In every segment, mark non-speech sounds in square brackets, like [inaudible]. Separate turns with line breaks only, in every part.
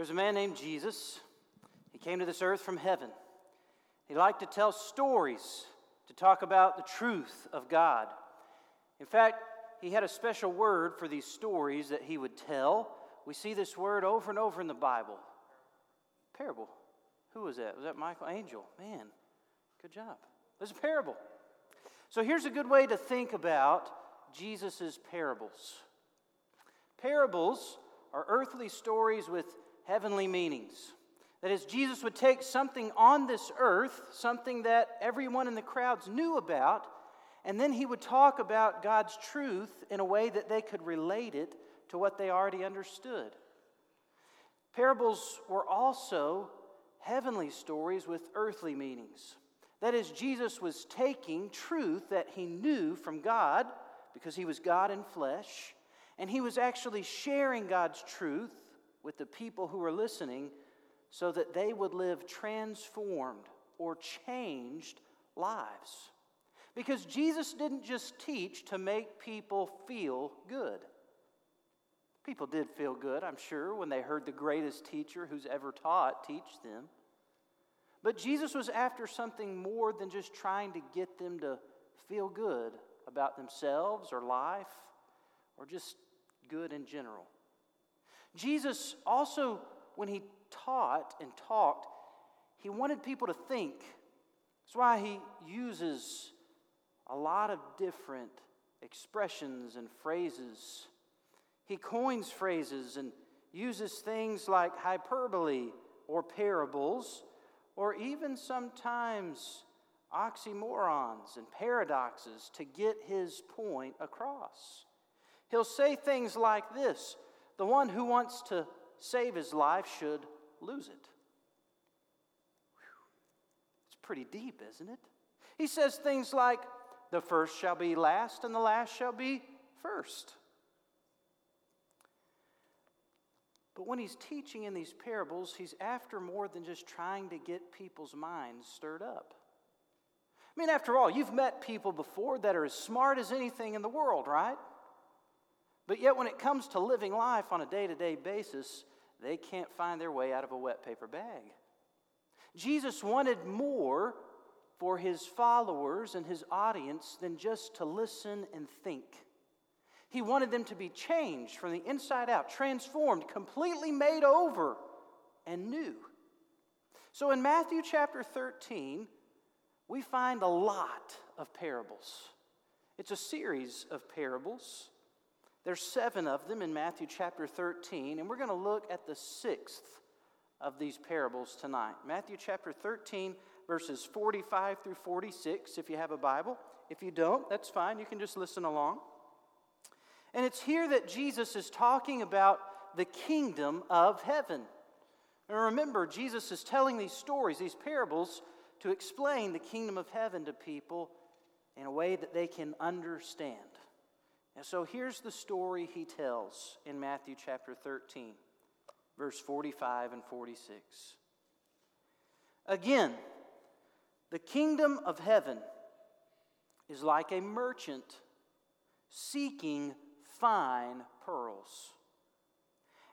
There's a man named Jesus. He came to this earth from heaven. He liked to tell stories to talk about the truth of God. In fact, he had a special word for these stories that he would tell. We see this word over and over in the Bible. Parable. Who was that? Was that Michael Angel? Man, good job. There's a parable. So here's a good way to think about Jesus' parables. Parables are earthly stories with heavenly meanings. That is, Jesus would take something on this earth, something that everyone in the crowds knew about, and then he would talk about God's truth in a way that they could relate it to what they already understood. Parables were also heavenly stories with earthly meanings. That is, Jesus was taking truth that he knew from God, because he was God in flesh, and he was actually sharing God's truth with the people who were listening so that they would live transformed or changed lives. Because Jesus didn't just teach to make people feel good. People did feel good, I'm sure, when they heard the greatest teacher who's ever taught teach them. But Jesus was after something more than just trying to get them to feel good about themselves or life or just good in general. Jesus also, when he taught and talked, he wanted people to think. That's why he uses a lot of different expressions and phrases. He coins phrases and uses things like hyperbole or parables, or even sometimes oxymorons and paradoxes to get his point across. He'll say things like this The one who wants to save his life should lose it. It's pretty deep, isn't it? He says things like, The first shall be last, and the last shall be first. But when he's teaching in these parables, he's after more than just trying to get people's minds stirred up. I mean, after all, you've met people before that are as smart as anything in the world, right? But yet, when it comes to living life on a day to day basis, they can't find their way out of a wet paper bag. Jesus wanted more for his followers and his audience than just to listen and think. He wanted them to be changed from the inside out, transformed, completely made over, and new. So in Matthew chapter 13, we find a lot of parables. It's a series of parables. There's seven of them in Matthew chapter 13, and we're going to look at the sixth of these parables tonight. Matthew chapter 13, verses 45 through 46, if you have a Bible. If you don't, that's fine. You can just listen along. And it's here that Jesus is talking about the kingdom of heaven. And remember, Jesus is telling these stories, these parables, to explain the kingdom of heaven to people in a way that they can understand. And so here's the story he tells in Matthew chapter 13, verse 45 and 46. Again, the kingdom of heaven is like a merchant seeking fine pearls.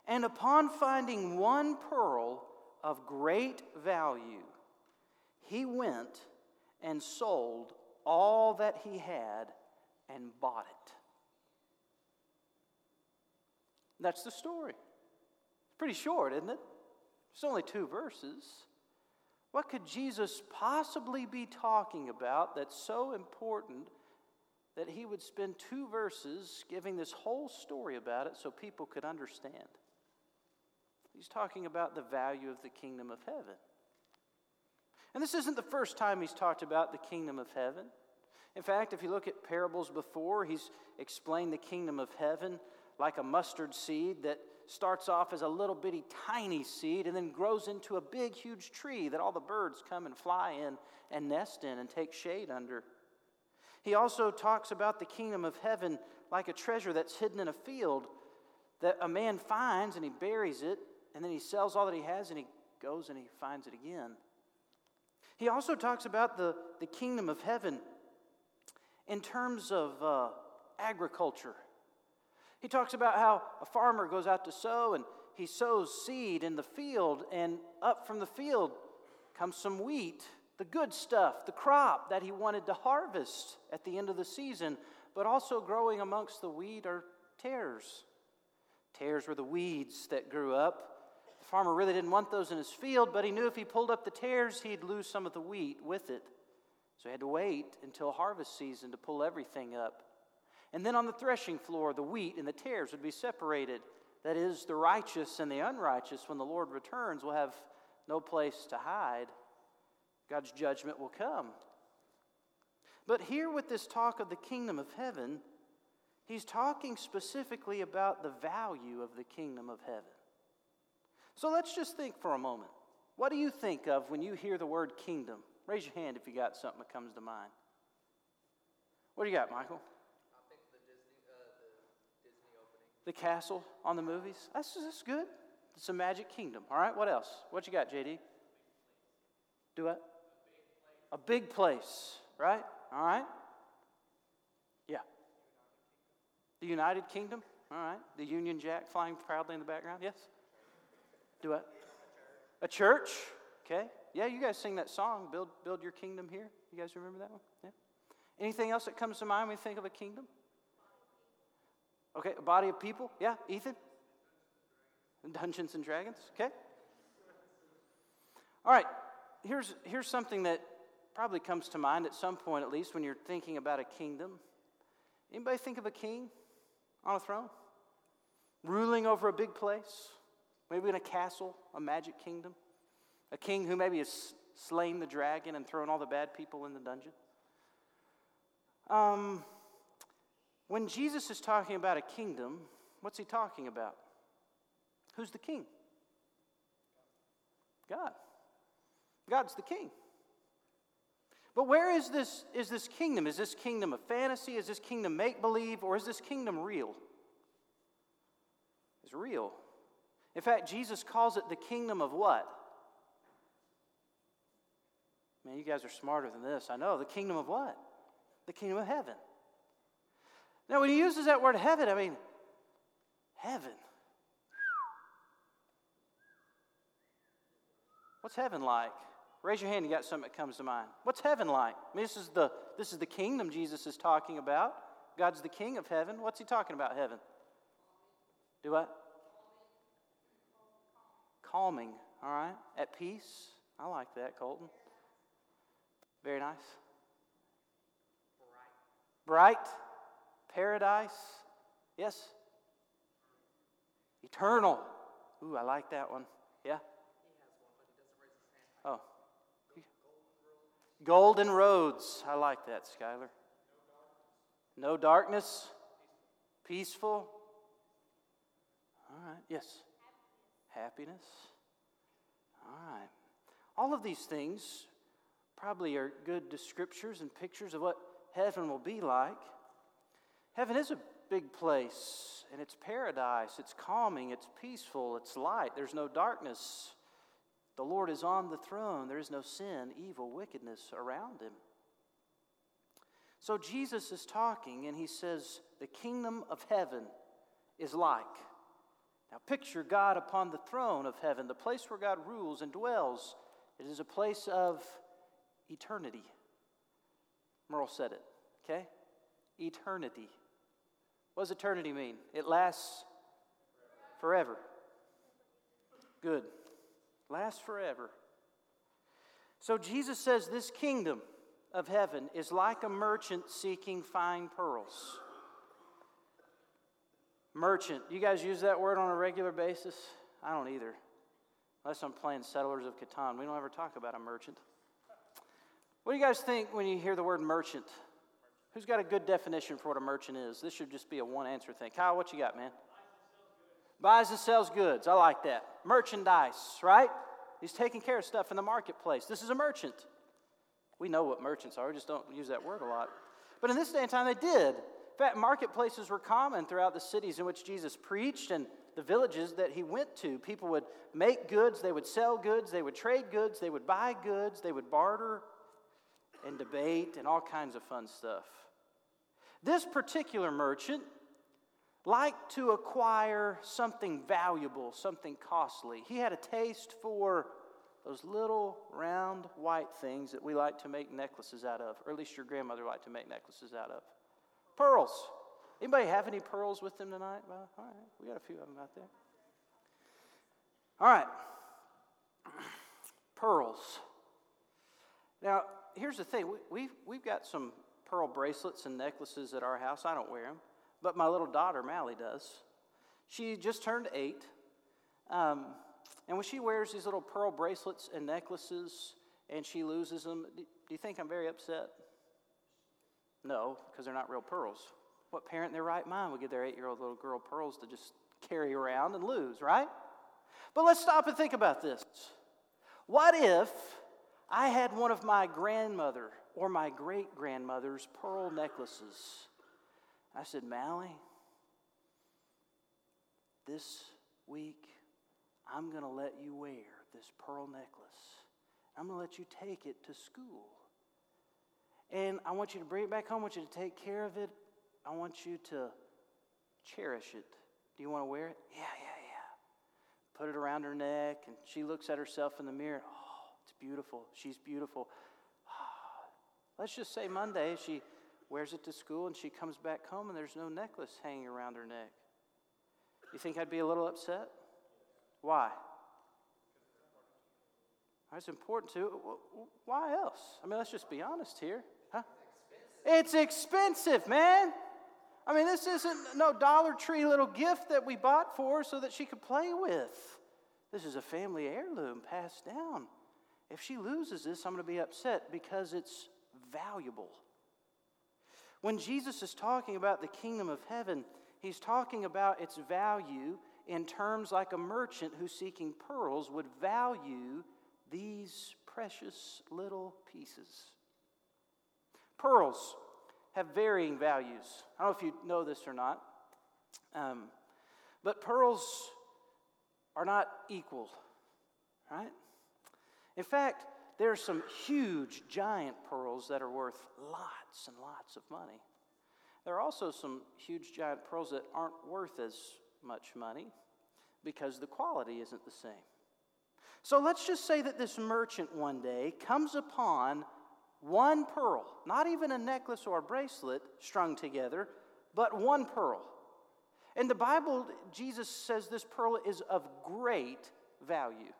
And upon finding one pearl of great value, he went and sold all that he had and bought it. That's the story. It's pretty short, isn't it? It's only two verses. What could Jesus possibly be talking about that's so important that he would spend two verses giving this whole story about it so people could understand? He's talking about the value of the kingdom of heaven. And this isn't the first time he's talked about the kingdom of heaven. In fact, if you look at parables before, he's explained the kingdom of heaven like a mustard seed that starts off as a little bitty tiny seed and then grows into a big, huge tree that all the birds come and fly in and nest in and take shade under. He also talks about the kingdom of heaven like a treasure that's hidden in a field that a man finds and he buries it and then he sells all that he has and he goes and he finds it again. He also talks about the, the kingdom of heaven in terms of uh, agriculture. He talks about how a farmer goes out to sow and he sows seed in the field, and up from the field comes some wheat, the good stuff, the crop that he wanted to harvest at the end of the season. But also growing amongst the wheat are tares. Tares were the weeds that grew up. The farmer really didn't want those in his field, but he knew if he pulled up the tares, he'd lose some of the wheat with it. So he had to wait until harvest season to pull everything up. And then on the threshing floor, the wheat and the tares would be separated. That is, the righteous and the unrighteous, when the Lord returns, will have no place to hide. God's judgment will come. But here, with this talk of the kingdom of heaven, he's talking specifically about the value of the kingdom of heaven. So let's just think for a moment. What do you think of when you hear the word kingdom? Raise your hand if you got something that comes to mind. What do you got, Michael? The castle on the movies. That's, that's good. It's a magic kingdom. All right, what else? What you got, JD? Do what? A big place, right? All right. Yeah. The United Kingdom. All right. The Union Jack flying proudly in the background. Yes. Do what? A church. Okay. Yeah, you guys sing that song, Build, Build Your Kingdom Here. You guys remember that one? Yeah. Anything else that comes to mind when you think of a kingdom? Okay, a body of people? Yeah, Ethan? Dungeons and Dragons? Okay. All right, here's, here's something that probably comes to mind at some point, at least, when you're thinking about a kingdom. Anybody think of a king on a throne? Ruling over a big place? Maybe in a castle, a magic kingdom? A king who maybe has slain the dragon and thrown all the bad people in the dungeon? Um, when Jesus is talking about a kingdom, what's he talking about? Who's the king? God. God's the king. But where is this, is this kingdom? Is this kingdom a fantasy? Is this kingdom make believe? Or is this kingdom real? It's real. In fact, Jesus calls it the kingdom of what? Man, you guys are smarter than this. I know. The kingdom of what? The kingdom of heaven. Now, when he uses that word heaven, I mean, heaven. What's heaven like? Raise your hand, you got something that comes to mind. What's heaven like? I mean, this is the, this is the kingdom Jesus is talking about. God's the king of heaven. What's he talking about, heaven? Do what? Calming, all right? At peace. I like that, Colton. Very nice. Bright. Bright. Paradise? Yes? Eternal. Ooh, I like that one. Yeah? Oh. Golden roads. I like that, Skylar. No darkness. Peaceful. All right. Yes. Happiness. All right. All of these things probably are good descriptors and pictures of what heaven will be like. Heaven is a big place, and it's paradise. It's calming, it's peaceful, it's light. There's no darkness. The Lord is on the throne. There is no sin, evil, wickedness around him. So Jesus is talking, and he says, The kingdom of heaven is like. Now, picture God upon the throne of heaven, the place where God rules and dwells. It is a place of eternity. Merle said it, okay? Eternity. What does eternity mean? It lasts forever. Good. Lasts forever. So Jesus says this kingdom of heaven is like a merchant seeking fine pearls. Merchant. You guys use that word on a regular basis? I don't either. Unless I'm playing Settlers of Catan. We don't ever talk about a merchant. What do you guys think when you hear the word merchant? Who's got a good definition for what a merchant is? This should just be a one answer thing. Kyle, what you got, man? Buys and sells goods. I like that. Merchandise, right? He's taking care of stuff in the marketplace. This is a merchant. We know what merchants are, we just don't use that word a lot. But in this day and time, they did. In fact, marketplaces were common throughout the cities in which Jesus preached and the villages that he went to. People would make goods, they would sell goods, they would trade goods, they would buy goods, they would barter and debate and all kinds of fun stuff. This particular merchant liked to acquire something valuable, something costly. He had a taste for those little round white things that we like to make necklaces out of, or at least your grandmother liked to make necklaces out of. Pearls. Anybody have any pearls with them tonight? Well, all right, we got a few of them out there. All right, pearls. Now, here's the thing we, we've, we've got some pearl bracelets and necklaces at our house. I don't wear them, but my little daughter, Mally, does. She just turned eight. Um, and when she wears these little pearl bracelets and necklaces and she loses them, do you think I'm very upset? No, because they're not real pearls. What parent in their right mind would give their eight year old little girl pearls to just carry around and lose, right? But let's stop and think about this. What if I had one of my grandmother or my great grandmother's pearl necklaces? I said, Mally, this week I'm going to let you wear this pearl necklace. I'm going to let you take it to school. And I want you to bring it back home. I want you to take care of it. I want you to cherish it. Do you want to wear it? Yeah, yeah, yeah. Put it around her neck, and she looks at herself in the mirror. Oh, it's beautiful. She's beautiful. Let's just say Monday she wears it to school and she comes back home and there's no necklace hanging around her neck. You think I'd be a little upset? Why? That's important to. Why else? I mean, let's just be honest here. Huh? It's expensive, man. I mean, this isn't no Dollar Tree little gift that we bought for her so that she could play with. This is a family heirloom passed down. If she loses this, I'm going to be upset because it's valuable. When Jesus is talking about the kingdom of heaven, he's talking about its value in terms like a merchant who's seeking pearls would value these precious little pieces. Pearls have varying values. I don't know if you know this or not, um, but pearls are not equal, right? In fact, there are some huge, giant pearls that are worth lots and lots of money. There are also some huge, giant pearls that aren't worth as much money because the quality isn't the same. So let's just say that this merchant one day comes upon one pearl, not even a necklace or a bracelet strung together, but one pearl. In the Bible, Jesus says this pearl is of great value.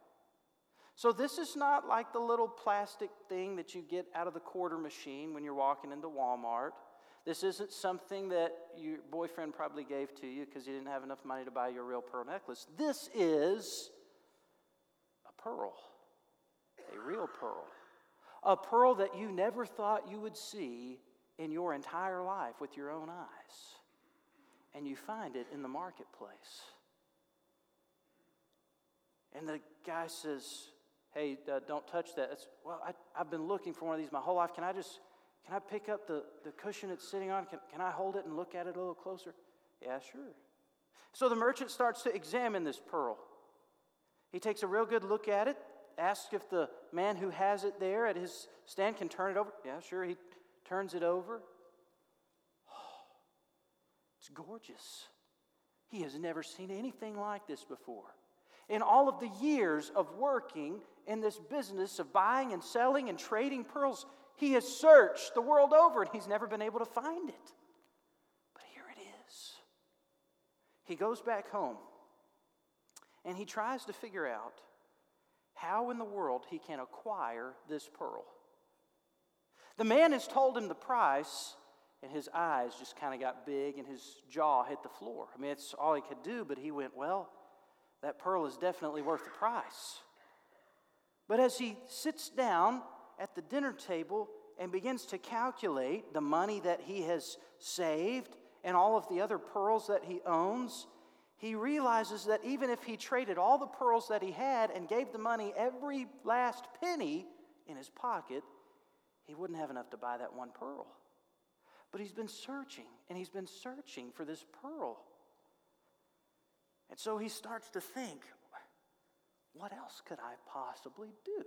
So, this is not like the little plastic thing that you get out of the quarter machine when you're walking into Walmart. This isn't something that your boyfriend probably gave to you because he didn't have enough money to buy you a real pearl necklace. This is a pearl, a real pearl. A pearl that you never thought you would see in your entire life with your own eyes. And you find it in the marketplace. And the guy says, Hey, uh, don't touch that. It's, well, I, I've been looking for one of these my whole life. Can I just can I pick up the, the cushion it's sitting on? Can, can I hold it and look at it a little closer? Yeah, sure. So the merchant starts to examine this pearl. He takes a real good look at it, asks if the man who has it there at his stand can turn it over. Yeah, sure. He turns it over. [sighs] It's gorgeous. He has never seen anything like this before. In all of the years of working in this business of buying and selling and trading pearls, he has searched the world over and he's never been able to find it. But here it is. He goes back home and he tries to figure out how in the world he can acquire this pearl. The man has told him the price, and his eyes just kind of got big and his jaw hit the floor. I mean, it's all he could do, but he went, Well, that pearl is definitely worth the price. But as he sits down at the dinner table and begins to calculate the money that he has saved and all of the other pearls that he owns, he realizes that even if he traded all the pearls that he had and gave the money every last penny in his pocket, he wouldn't have enough to buy that one pearl. But he's been searching and he's been searching for this pearl. And so he starts to think, what else could I possibly do?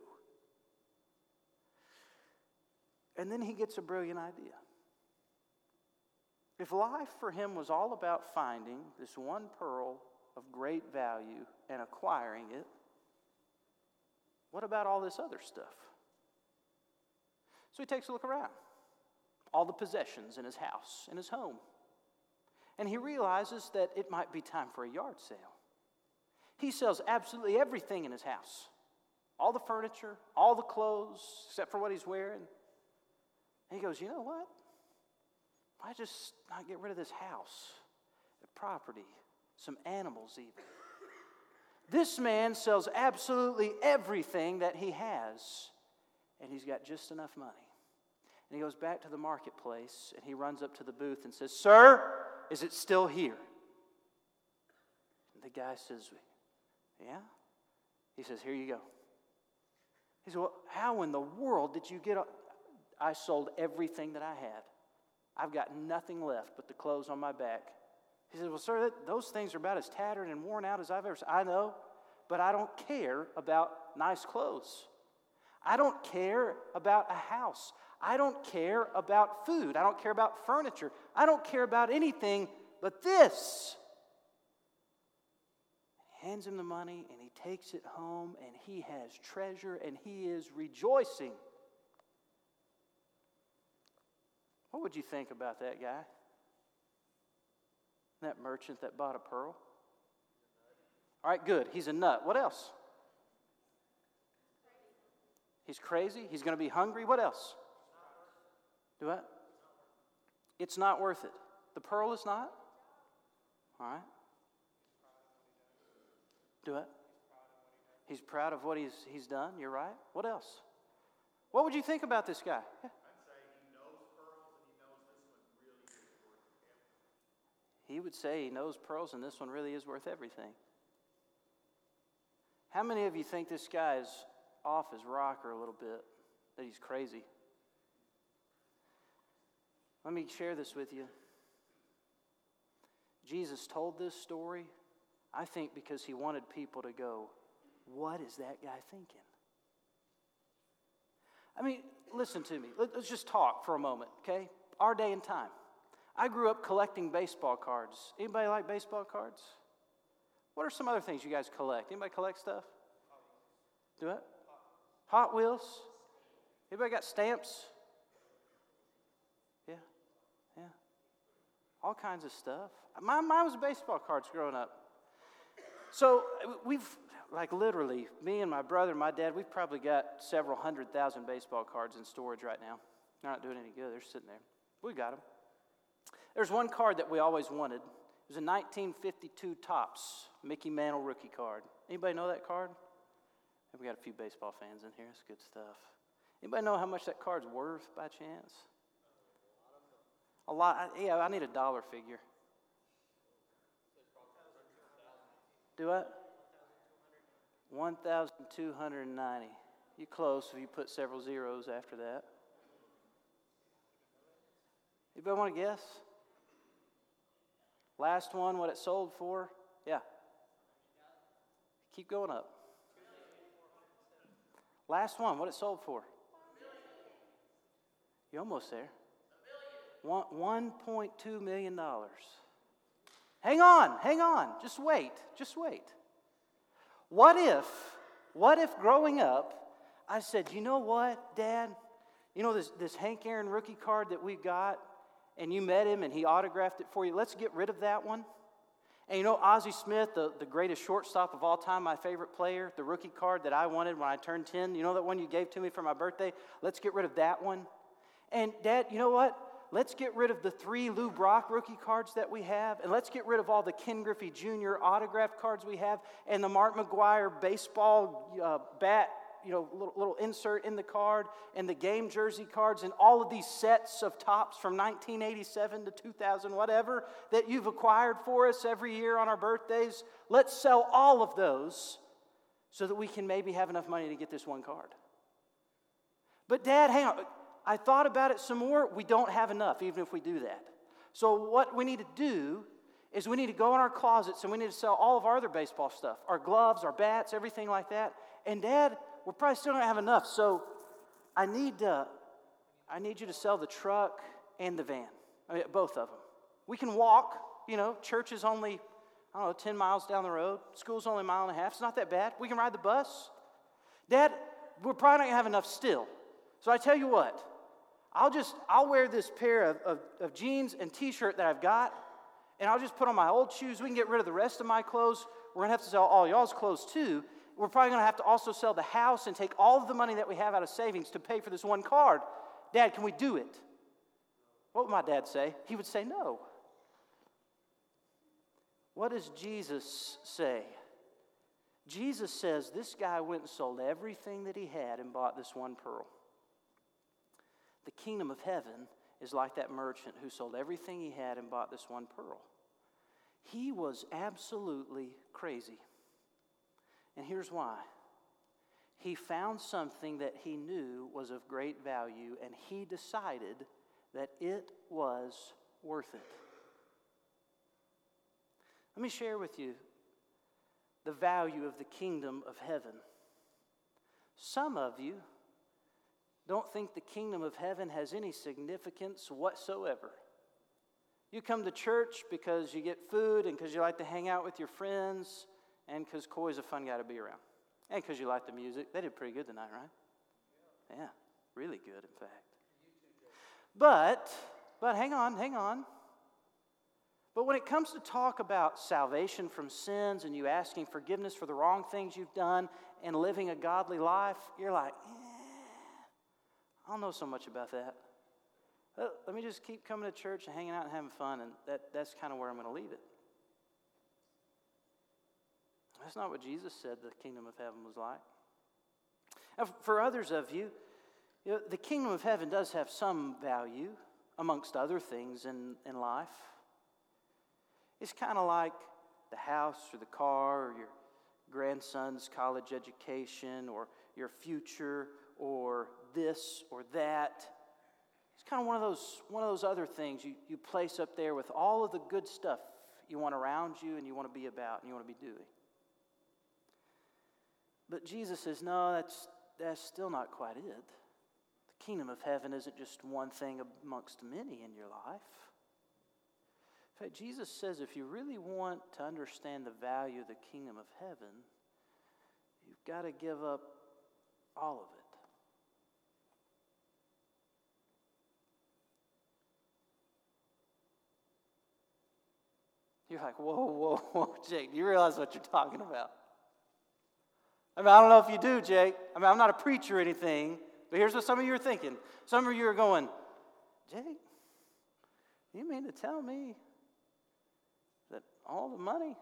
And then he gets a brilliant idea. If life for him was all about finding this one pearl of great value and acquiring it, what about all this other stuff? So he takes a look around. All the possessions in his house, in his home. And he realizes that it might be time for a yard sale. He sells absolutely everything in his house all the furniture, all the clothes, except for what he's wearing. And he goes, You know what? Why just not get rid of this house, the property, some animals, even? This man sells absolutely everything that he has, and he's got just enough money. And he goes back to the marketplace and he runs up to the booth and says, Sir, is it still here? And the guy says, Yeah. He says, Here you go. He said, Well, how in the world did you get? A-? I sold everything that I had. I've got nothing left but the clothes on my back. He said, Well, sir, those things are about as tattered and worn out as I've ever seen. I know, but I don't care about nice clothes. I don't care about a house. I don't care about food. I don't care about furniture. I don't care about anything but this. Hands him the money and he takes it home and he has treasure and he is rejoicing. What would you think about that guy? That merchant that bought a pearl? All right, good. He's a nut. What else? He's crazy. He's going to be hungry. What else? Do what? It's not worth it. The pearl is not? All right. Do it. He's proud of what he's, he's done. You're right. What else? What would you think about this guy? Yeah. He would say he knows pearls and this one really is worth everything. How many of you think this guy is off his rocker a little bit? That he's crazy? Let me share this with you. Jesus told this story, I think, because he wanted people to go, What is that guy thinking? I mean, listen to me. Let's just talk for a moment, okay? Our day and time. I grew up collecting baseball cards. Anybody like baseball cards? What are some other things you guys collect? Anybody collect stuff? Do it? Hot Wheels? Anybody got stamps? Yeah, yeah. All kinds of stuff. My, mine was baseball cards growing up. So uh, we've, like literally, me and my brother and my dad, we've probably got several hundred thousand baseball cards in storage right now. They're not doing any good. They're sitting there. We got them. There's one card that we always wanted. It was a 1952 Topps Mickey Mantle rookie card. Anybody know that card? We got a few baseball fans in here. It's good stuff. Anybody know how much that card's worth by chance? A lot. Yeah, I need a dollar figure. Do what? 1,290. You close if you put several zeros after that. Anybody want to guess? Last one, what it sold for? Yeah. Keep going up. Last one, what it sold for? You're almost there. One, $1.2 million. Hang on, hang on. Just wait, just wait. What if, what if growing up, I said, you know what, Dad? You know this, this Hank Aaron rookie card that we got? and you met him and he autographed it for you, let's get rid of that one. And you know, Ozzie Smith, the, the greatest shortstop of all time, my favorite player, the rookie card that I wanted when I turned 10, you know that one you gave to me for my birthday? Let's get rid of that one. And, Dad, you know what? Let's get rid of the three Lou Brock rookie cards that we have, and let's get rid of all the Ken Griffey Jr. autographed cards we have, and the Mark McGwire baseball uh, bat you know, little, little insert in the card and the game jersey cards and all of these sets of Topps from 1987 to 2000, whatever, that you've acquired for us every year on our birthdays. Let's sell all of those so that we can maybe have enough money to get this one card. But, Dad, hang on. I thought about it some more. We don't have enough, even if we do that. So, what we need to do is we need to go in our closets and we need to sell all of our other baseball stuff our gloves, our bats, everything like that. And, Dad, we're probably still don't have enough. So I need, to, I need you to sell the truck and the van, I mean, both of them. We can walk, you know, church is only, I don't know, 10 miles down the road. School's only a mile and a half. It's not that bad. We can ride the bus. Dad, we're probably not going to have enough still. So I tell you what, I'll just, I'll wear this pair of, of, of jeans and t-shirt that I've got, and I'll just put on my old shoes. We can get rid of the rest of my clothes. We're going to have to sell all y'all's clothes too. We're probably going to have to also sell the house and take all of the money that we have out of savings to pay for this one card. Dad, can we do it? What would my dad say? He would say no. What does Jesus say? Jesus says this guy went and sold everything that he had and bought this one pearl. The kingdom of heaven is like that merchant who sold everything he had and bought this one pearl. He was absolutely crazy. And here's why he found something that he knew was of great value, and he decided that it was worth it. Let me share with you the value of the kingdom of heaven. Some of you don't think the kingdom of heaven has any significance whatsoever. You come to church because you get food and because you like to hang out with your friends and because Coy's a fun guy to be around and because you like the music. They did pretty good tonight, right? Yeah, really good, in fact. But, but hang on, hang on. But when it comes to talk about salvation from sins and you asking forgiveness for the wrong things you've done and living a godly life, you're like, eh, I don't know so much about that. Uh, let me just keep coming to church and hanging out and having fun, and that, that's kind of where I'm going to leave it. That's not what Jesus said the kingdom of heaven was like. For others of you, you know, the kingdom of heaven does have some value amongst other things in, in life. It's kind of like the house or the car or your grandson's college education or your future or this or that. It's kind of one of those, one of those other things you, you place up there with all of the good stuff you want around you and you want to be about and you want to be doing. But Jesus says, no, that's, that's still not quite it. The kingdom of heaven isn't just one thing amongst many in your life. In fact, Jesus says if you really want to understand the value of the kingdom of heaven, you've got to give up all of it. You're like, whoa, whoa, [laughs] whoa, Jake, do you realize what you're talking about? I mean, I don't know if you do, Jake. I mean, I'm not a preacher or anything, but here's what some of you are thinking. Some of you are going, Jake, you mean to tell me that all the money,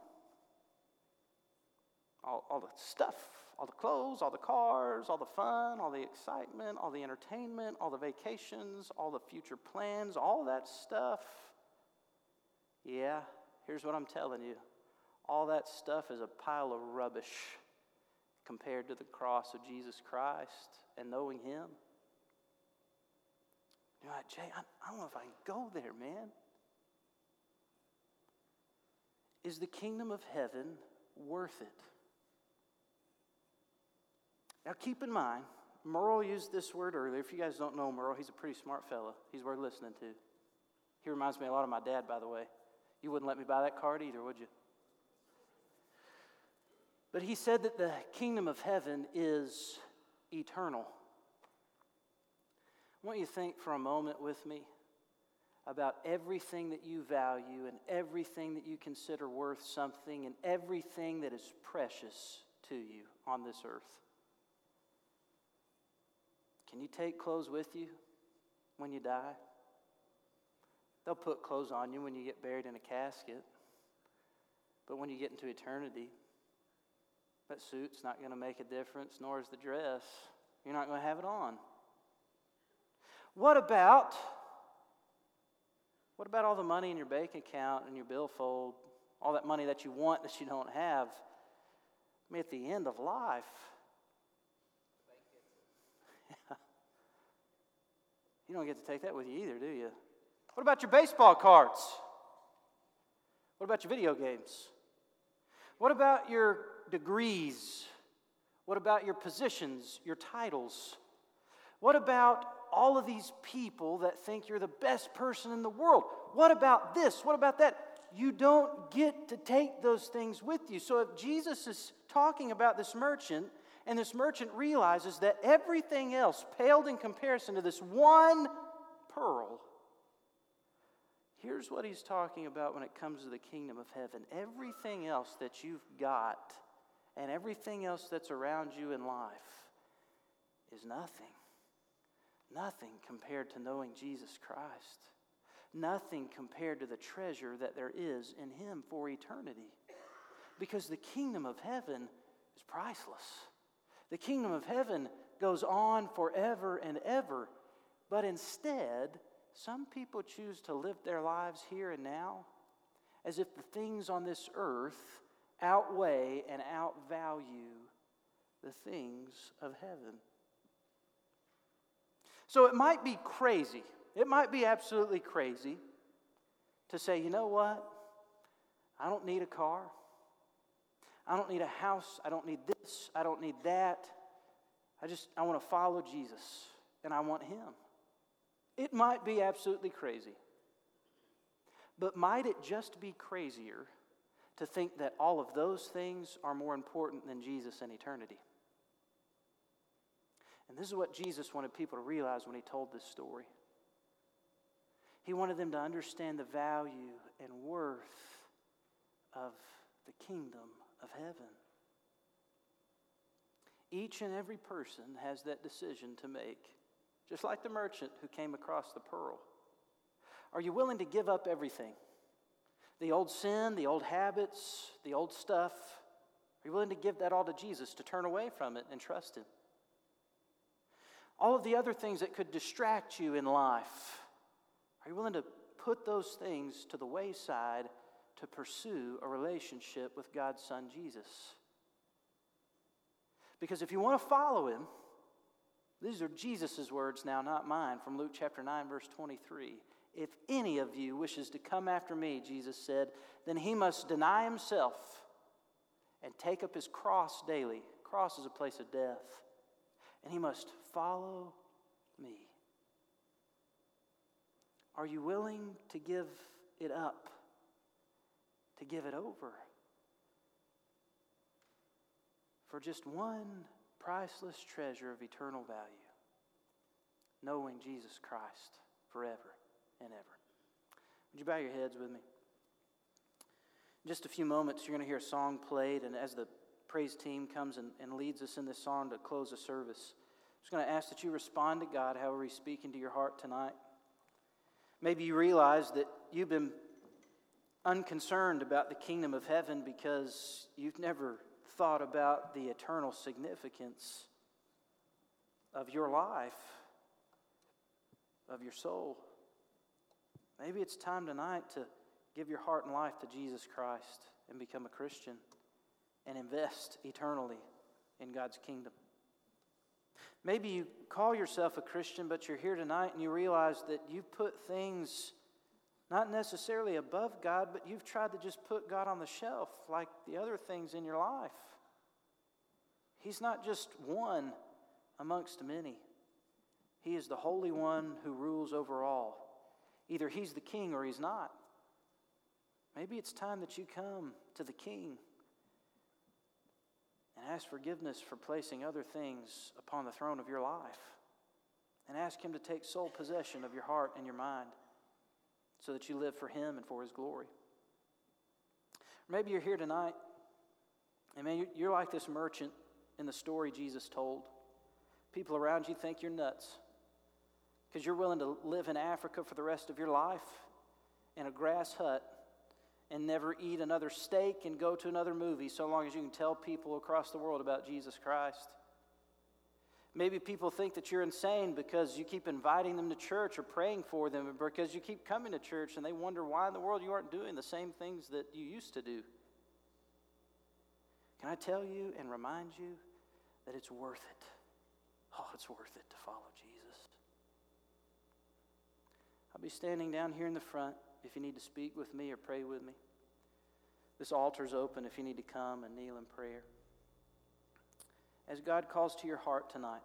all, all the stuff, all the clothes, all the cars, all the fun, all the excitement, all the entertainment, all the vacations, all the future plans, all that stuff. Yeah, here's what I'm telling you all that stuff is a pile of rubbish compared to the cross of Jesus Christ and knowing Him. You're like, Jay, I, I don't know if I can go there, man. Is the kingdom of heaven worth it? Now, keep in mind, Merle used this word earlier. If you guys don't know Merle, he's a pretty smart fella. He's worth listening to. He reminds me a lot of my dad, by the way. You wouldn't let me buy that card either, would you? But he said that the kingdom of heaven is eternal. I want you to think for a moment with me about everything that you value and everything that you consider worth something and everything that is precious to you on this earth. Can you take clothes with you when you die? They'll put clothes on you when you get buried in a casket. But when you get into eternity, that suit's not going to make a difference, nor is the dress. You're not going to have it on. What about what about all the money in your bank account and your billfold, all that money that you want that you don't have? I mean, at the end of life, [laughs] you don't get to take that with you either, do you? What about your baseball cards? What about your video games? What about your degrees? What about your positions, your titles? What about all of these people that think you're the best person in the world? What about this? What about that? You don't get to take those things with you. So if Jesus is talking about this merchant, and this merchant realizes that everything else paled in comparison to this one pearl, here's what he's talking about when it comes to the kingdom of heaven. Everything else that you've got and everything else that's around you in life is nothing. Nothing compared to knowing Jesus Christ. Nothing compared to the treasure that there is in Him for eternity. Because the kingdom of heaven is priceless. The kingdom of heaven goes on forever and ever. But instead, some people choose to live their lives here and now as if the things on this earth outweigh and outvalue the things of heaven. So it might be crazy, it might be absolutely crazy to say, you know what? I don't need a car. I don't need a house. I don't need this. I don't need that. I just, I want to follow Jesus and I want Him. It might be absolutely crazy. But might it just be crazier to think that all of those things are more important than Jesus and eternity? And this is what Jesus wanted people to realize when he told this story. He wanted them to understand the value and worth of the kingdom of heaven. Each and every person has that decision to make, just like the merchant who came across the pearl. Are you willing to give up everything? The old sin, the old habits, the old stuff. Are you willing to give that all to Jesus, to turn away from it and trust Him? All of the other things that could distract you in life, are you willing to put those things to the wayside to pursue a relationship with God's Son, Jesus? Because if you want to follow Him, these are Jesus' words now, not mine, from Luke chapter 9, verse 23. If any of you wishes to come after me, Jesus said, then he must deny himself and take up his cross daily. Cross is a place of death. And he must follow me. Are you willing to give it up? To give it over? For just one priceless treasure of eternal value knowing Jesus Christ forever and ever. Would you bow your heads with me? In just a few moments, you're going to hear a song played, and as the praise team comes and, and leads us in this song to close the service, I'm just going to ask that you respond to God however He's speaking to your heart tonight. Maybe you realize that you've been unconcerned about the kingdom of heaven because you've never thought about the eternal significance of your life, of your soul. Maybe it's time tonight to give your heart and life to Jesus Christ and become a Christian and invest eternally in God's kingdom. Maybe you call yourself a Christian, but you're here tonight and you realize that you've put things not necessarily above God, but you've tried to just put God on the shelf like the other things in your life. He's not just one amongst many, He is the Holy One who rules over all. Either he's the king or he's not. Maybe it's time that you come to the king and ask forgiveness for placing other things upon the throne of your life. And ask him to take sole possession of your heart and your mind so that you live for him and for his glory. Maybe you're here tonight, and you're like this merchant in the story Jesus told. People around you think you're nuts because you're willing to live in Africa for the rest of your life in a grass hut and never eat another steak and go to another movie so long as you can tell people across the world about Jesus Christ. Maybe people think that you're insane because you keep inviting them to church or praying for them, because you keep coming to church and they wonder why in the world you aren't doing the same things that you used to do. Can I tell you and remind you that it's worth it? Oh, it's worth it to follow Jesus. I'll be standing down here in the front if you need to speak with me or pray with me. This altar's open if you need to come and kneel in prayer. As God calls to your heart tonight,